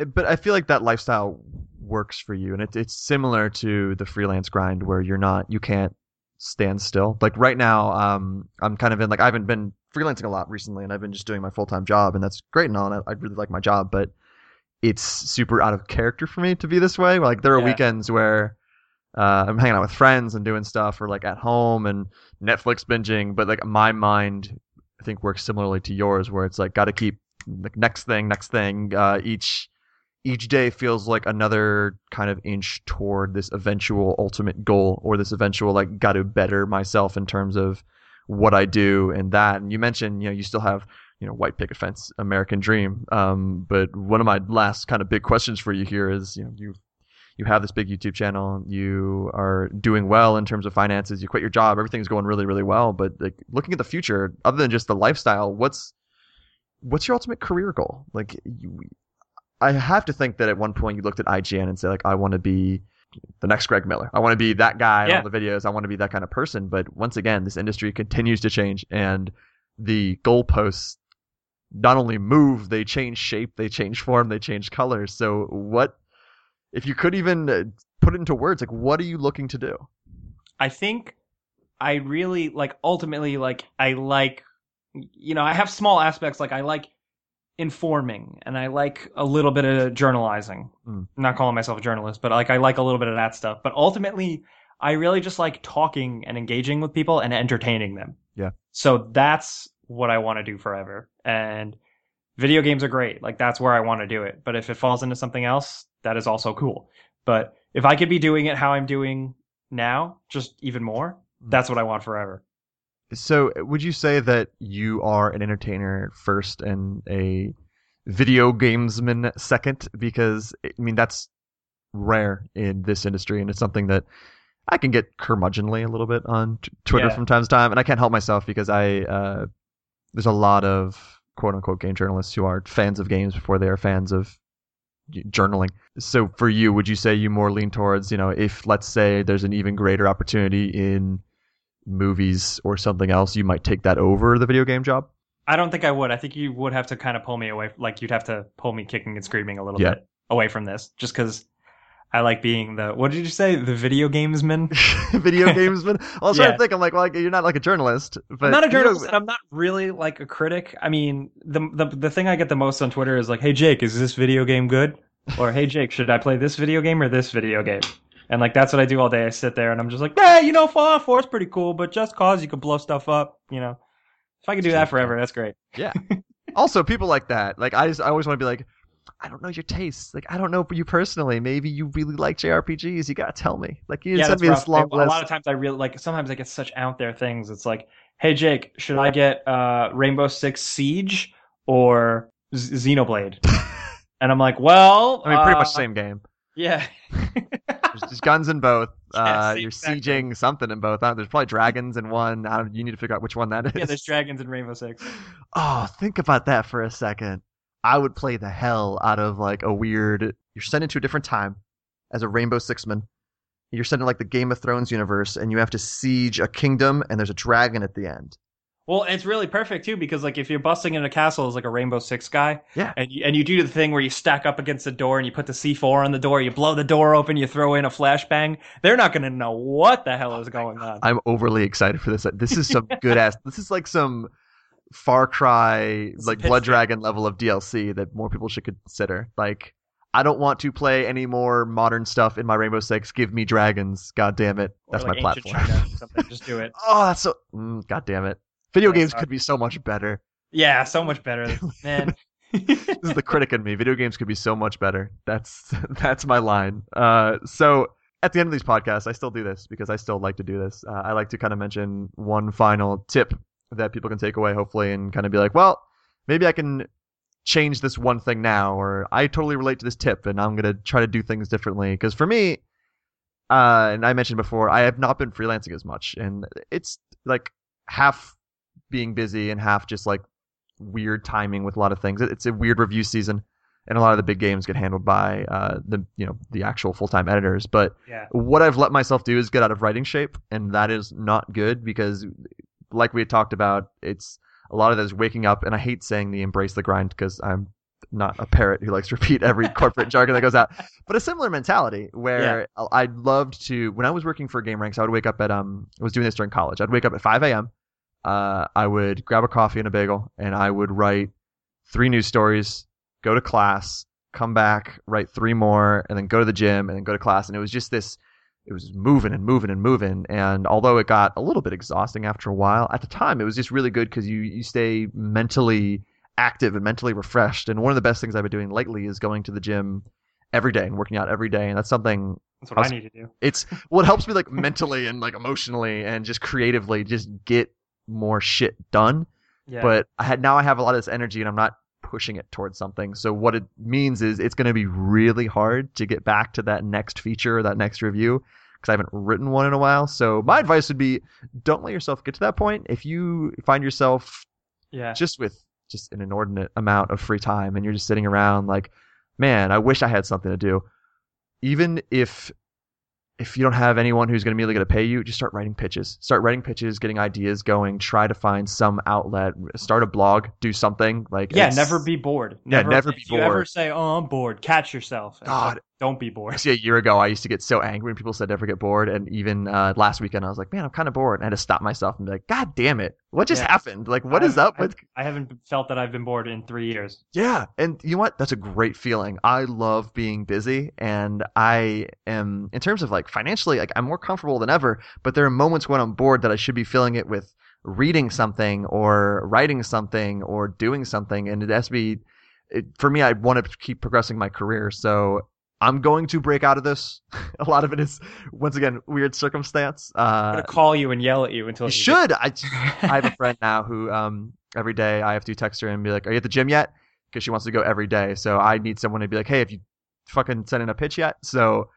But I feel like that lifestyle works for you, and it, it's similar to the freelance grind where you're not, you can't stand still. Like right now, um, I'm kind of in like I haven't been freelancing a lot recently, and I've been just doing my full time job, and that's great and all. And I, I, really like my job, but it's super out of character for me to be this way. Like there are yeah. weekends where uh, I'm hanging out with friends and doing stuff, or like at home and Netflix binging. But like my mind, I think works similarly to yours, where it's like got to keep like next thing, next thing. Uh, each each day feels like another kind of inch toward this eventual ultimate goal, or this eventual like got to better myself in terms of what I do and that. And you mentioned, you know, you still have, you know, white picket fence, American dream. Um, but one of my last kind of big questions for you here is, you know, you you have this big YouTube channel, you are doing well in terms of finances, you quit your job, everything's going really, really well. But like looking at the future, other than just the lifestyle, what's what's your ultimate career goal? Like, you, I have to think that at one point you looked at IGN and said, like, I want to be the next Greg Miller. I want to be that guy yeah. on all the videos. I want to be that kind of person. But once again, this industry continues to change, and the goalposts not only move, they change shape, they change form, they change color. So, what if you could even uh, put it into words? Like, what are you looking to do? I think I really like. Ultimately, like, I like. You know, I have small aspects. Like, I like informing and I like a little bit of journalizing. Mm. I'm not calling myself a journalist, but like I like a little bit of that stuff. But ultimately, I really just like talking and engaging with people and entertaining them. Yeah. So that's what I want to do forever. And video games are great. Like that's where I want to do it. But if it falls into something else, that is also cool. But if I could be doing it how I'm doing now, just even more, mm. that's what I want forever. So, would you say that you are an entertainer first and a video gamesman second? Because I mean, that's rare in this industry, and it's something that I can get curmudgeonly a little bit on t- Twitter yeah. from time to time, and I can't help myself because I uh, there's a lot of quote unquote game journalists who are fans of games before they are fans of journaling. So for you, would you say you more lean towards, you know, if let's say there's an even greater opportunity in movies or something else, you might take that over the video game job? I don't think I would. I think you would have to kind of pull me away. Like you'd have to pull me kicking and screaming a little yeah. bit away from this, just because I like being the what did you say? The video gamesman. video gamesman. I was yeah. trying to think. I'm like, well, you're not like a journalist. But I'm not a journalist, and I'm not really like a critic. I mean, the the the thing I get the most on Twitter is like, "Hey Jake, is this video game good?" Or "Hey Jake, should I play this video game or this video game?" And like that's what I do all day. I sit there and I'm just like, hey, you know, Fallout 4 is pretty cool, but just cause you can blow stuff up, you know. If I could do that forever, that's great. Yeah. also, people like that. Like I just I always want to be like, I don't know your tastes. Like I don't know you personally. Maybe you really like JRPGs. You gotta tell me. Like you yeah, send me rough. this long list. A lot of times I really like. Sometimes I get such out there things. It's like, hey Jake, should I get uh, Rainbow Six Siege or Z- Xenoblade? and I'm like, well, I mean, pretty uh, much same game. Yeah. there's, there's, guns in both. Uh, you're exactly. sieging something in both. There's probably dragons in one. you need to figure out which one that is. Yeah, there's dragons in Rainbow Six. Oh, think about that for a second. I would play the hell out of like a weird. You're sent into a different time as a Rainbow Sixman. You're sent in like the Game of Thrones universe, and you have to siege a kingdom, and there's a dragon at the end. Well, it's really perfect too because like if you're busting in a castle as like a Rainbow Six guy, yeah, and you, and you do the thing where you stack up against the door and you put the C4 on the door, you blow the door open, you throw in a flashbang. They're not going to know what the hell is going on. I'm overly excited for this. This is some good ass. This is like some Far Cry, like Blood Dragon level of DLC that more people should consider. Like, I don't want to play any more modern stuff in my Rainbow Six. Give me dragons. God damn it. That's like my platform. China, Just do it. oh, that's so. Mm, God damn it. Video games could be so much better. Yeah, so much better, man. this is the critic in me. Video games could be so much better. That's that's my line. Uh, so at the end of these podcasts, I still do this because I still like to do this. Uh, I like to kind of mention one final tip that people can take away, hopefully, and kind of be like, well, maybe I can change this one thing now, or I totally relate to this tip, and I'm gonna try to do things differently. Because for me, uh, and I mentioned before, I have not been freelancing as much, and it's like half being busy and half just like weird timing with a lot of things. It's a weird review season. and a lot of the big games get handled by uh, the you know the actual full time editors. But Yeah. what I've let myself do is get out of writing shape, and that is not good because, like we had talked about, it's a lot of that is waking up, and I hate saying the embrace the grind because I'm not a parrot who likes to repeat every corporate jargon that goes out, but a similar mentality where I loved to when I was working for Gameranx, I would wake up at um I was doing this during college. I'd wake up at 5 a.m. Uh, I would grab a coffee and a bagel, and I would write three news stories, go to class, come back, write three more, and then go to the gym, and then go to class. And it was just this, it was moving and moving and moving. And although it got a little bit exhausting after a while, at the time it was just really good because you you stay mentally active and mentally refreshed. And one of the best things I've been doing lately is going to the gym every day and working out every day. And that's something That's what I How's- need to do. it's well, it helps me like mentally and like emotionally and just creatively just get more shit done. Yeah. But I had now I have a lot of this energy and I'm not pushing it towards something. So what it means is it's going to be really hard to get back to that next feature or that next review because I haven't written one in a while. So my advice would be don't let yourself get to that point. If you find yourself yeah. just with just an inordinate amount of free time and you're just sitting around like man i wish i had something to do even if if you don't have anyone who's going to immediately going to pay you just start writing pitches start writing pitches getting ideas going try to find some outlet start a blog do something like Yeah, never be bored. Yeah, never be if you ever say, "Oh, I'm bored," catch yourself. God. Don't be bored. Actually, a year ago, I used to get so angry when people said never get bored, and even uh, last weekend, I was like, "Man, I'm kind of bored." And I had to stop myself and be like, "God damn it, what just Yeah. happened? Like, what is I've- up with I haven't felt that I've been bored in three years. Yeah, and you know what? That's a great feeling. I love being busy, and I am, in terms of like financially, like I'm more comfortable than ever. But there are moments when I'm bored that I should be filling it with reading something or writing something or doing something, and it has to be. It, for me, I want to keep progressing my career, so I'm going to break out of this. a lot of it is, once again, weird circumstance. I'm Uh, gonna call you and yell at you until you you should. I, I have a friend now who um every day I have to text her and be like, "Are you at the gym yet?" Because she wants to go every day. So I need someone to be like, "Hey, have you fucking sent in a pitch yet?" So,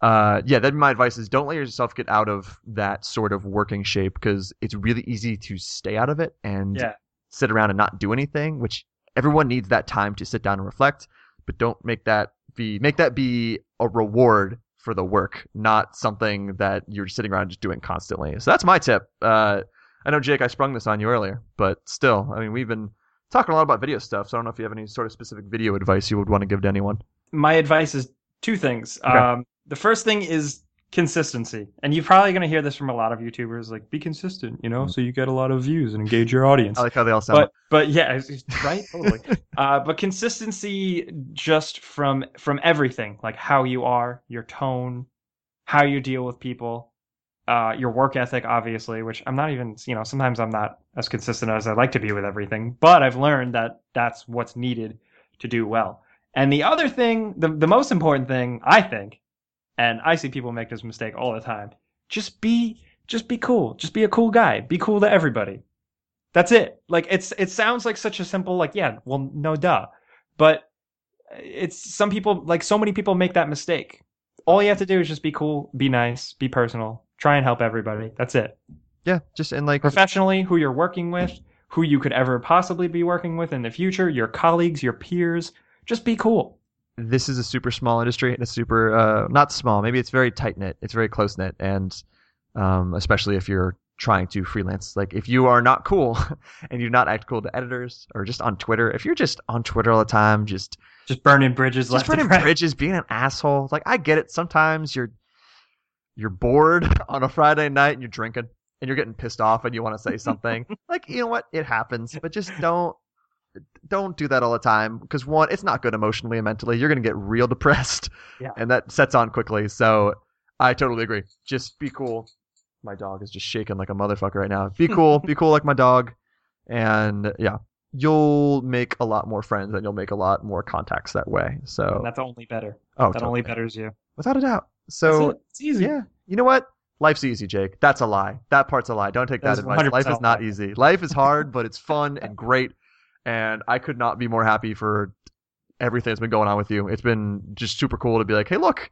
uh, yeah, that'd be my advice: is don't let yourself get out of that sort of working shape because it's really easy to stay out of it and Yeah. sit around and not do anything. Which everyone needs that time to sit down and reflect, but don't make that be make that be a reward for the work, not something that you're sitting around just doing constantly. So that's my tip. Uh, I know Jake, I sprung this on you earlier, but still, I mean, we've been talking a lot about video stuff, so I don't know if you have any sort of specific video advice you would want to give to anyone. my advice is two things. Okay. Um, the first thing is consistency, and you're probably going to hear this from a lot of YouTubers. Like, be consistent, you know, so you get a lot of views and engage your audience. I like how they all sound. but but yeah, it's- it's- right, totally. uh, but consistency just from from everything, like how you are, your tone, how you deal with people, uh, your work ethic, obviously. Which I'm not even, you know, sometimes I'm not as consistent as I'd like to be with everything. But I've learned that that's what's needed to do well. And the other thing, the the most important thing, I think, and I see people make this mistake all the time. Just be just be cool. Just be a cool guy. Be cool to everybody. That's it. Like it's it sounds like such a simple like yeah, well no duh. But it's some people like so many people make that mistake. All you have to do is just be cool, be nice, be personal, try and help everybody. That's it. yeah, just and like Professionally, who you're working with, who you could ever possibly be working with in the future, your colleagues, your peers, just be cool. This is a super small industry and it's super uh, not small. Maybe it's very tight knit. It's very close knit, and um, especially if you're trying to freelance. Like if you are not cool and you do not act cool to editors or just on Twitter, if you're just on Twitter all the time, just Just burning bridges just burning right. bridges, being an asshole. Like I get it. Sometimes you're you're bored on a Friday night and you're drinking and you're getting pissed off and you want to say something. like you know what, it happens, but just don't don't do that all the time because one, it's not good emotionally and mentally. You're gonna get real depressed, Yeah. and that sets on quickly. So I totally agree. Just be cool. My dog is just shaking like a motherfucker right now. Be cool. be cool like my dog, and yeah, you'll make a lot more friends and you'll make a lot more contacts that way. So And that's only better. oh, that totally. only betters you. without a doubt. So it. it's easy. yeah, you know what? Life's easy, Jake. That's a lie. That part's a lie. Don't take That that, advice. Life is not lie. easy. Life is hard, but it's fun and great. And I could not be more happy for everything that's been going on with you. It's been just super cool to be like, hey, look,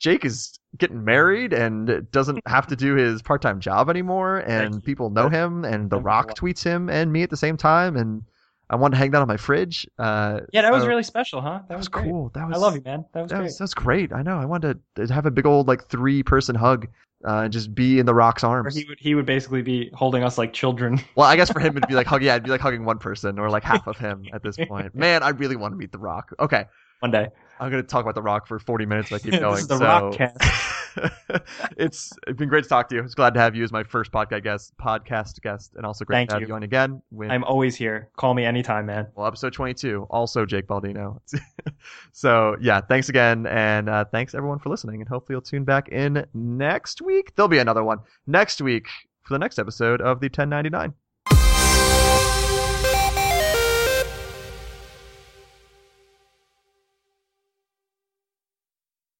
Jake is getting married and doesn't have to do his part-time job anymore, and people know him, and The That means a Rock tweets him and me at the same time, and I wanted to hang that on my fridge. Uh, Yeah, that was so- really special, huh? That, that was great. cool. That was I love you, man. That was that great. was, that was great. I know. I wanted to have a big old like three person hug uh, and just be in the Rock's Or arms. he would he would basically be holding us like children. Well, I guess for him it'd be like hug. Yeah, it'd be like hugging one person or like half of him at this point. Man, I really want to meet the Rock. Okay, One day. I'm gonna talk about the Rock for 40 minutes. If I keep going. This going. is the so- Rock cast. it's it's been great to talk to you. It's glad to have you as my first podcast guest, podcast guest, and also great Thank to have you. you on again. When, I'm always here. Call me anytime, man. well, episode 22, also Jake Baldino. so yeah, thanks again, and uh, thanks everyone for listening. And hopefully you'll tune back in next week. There'll be another one next week for the next episode of the 1099.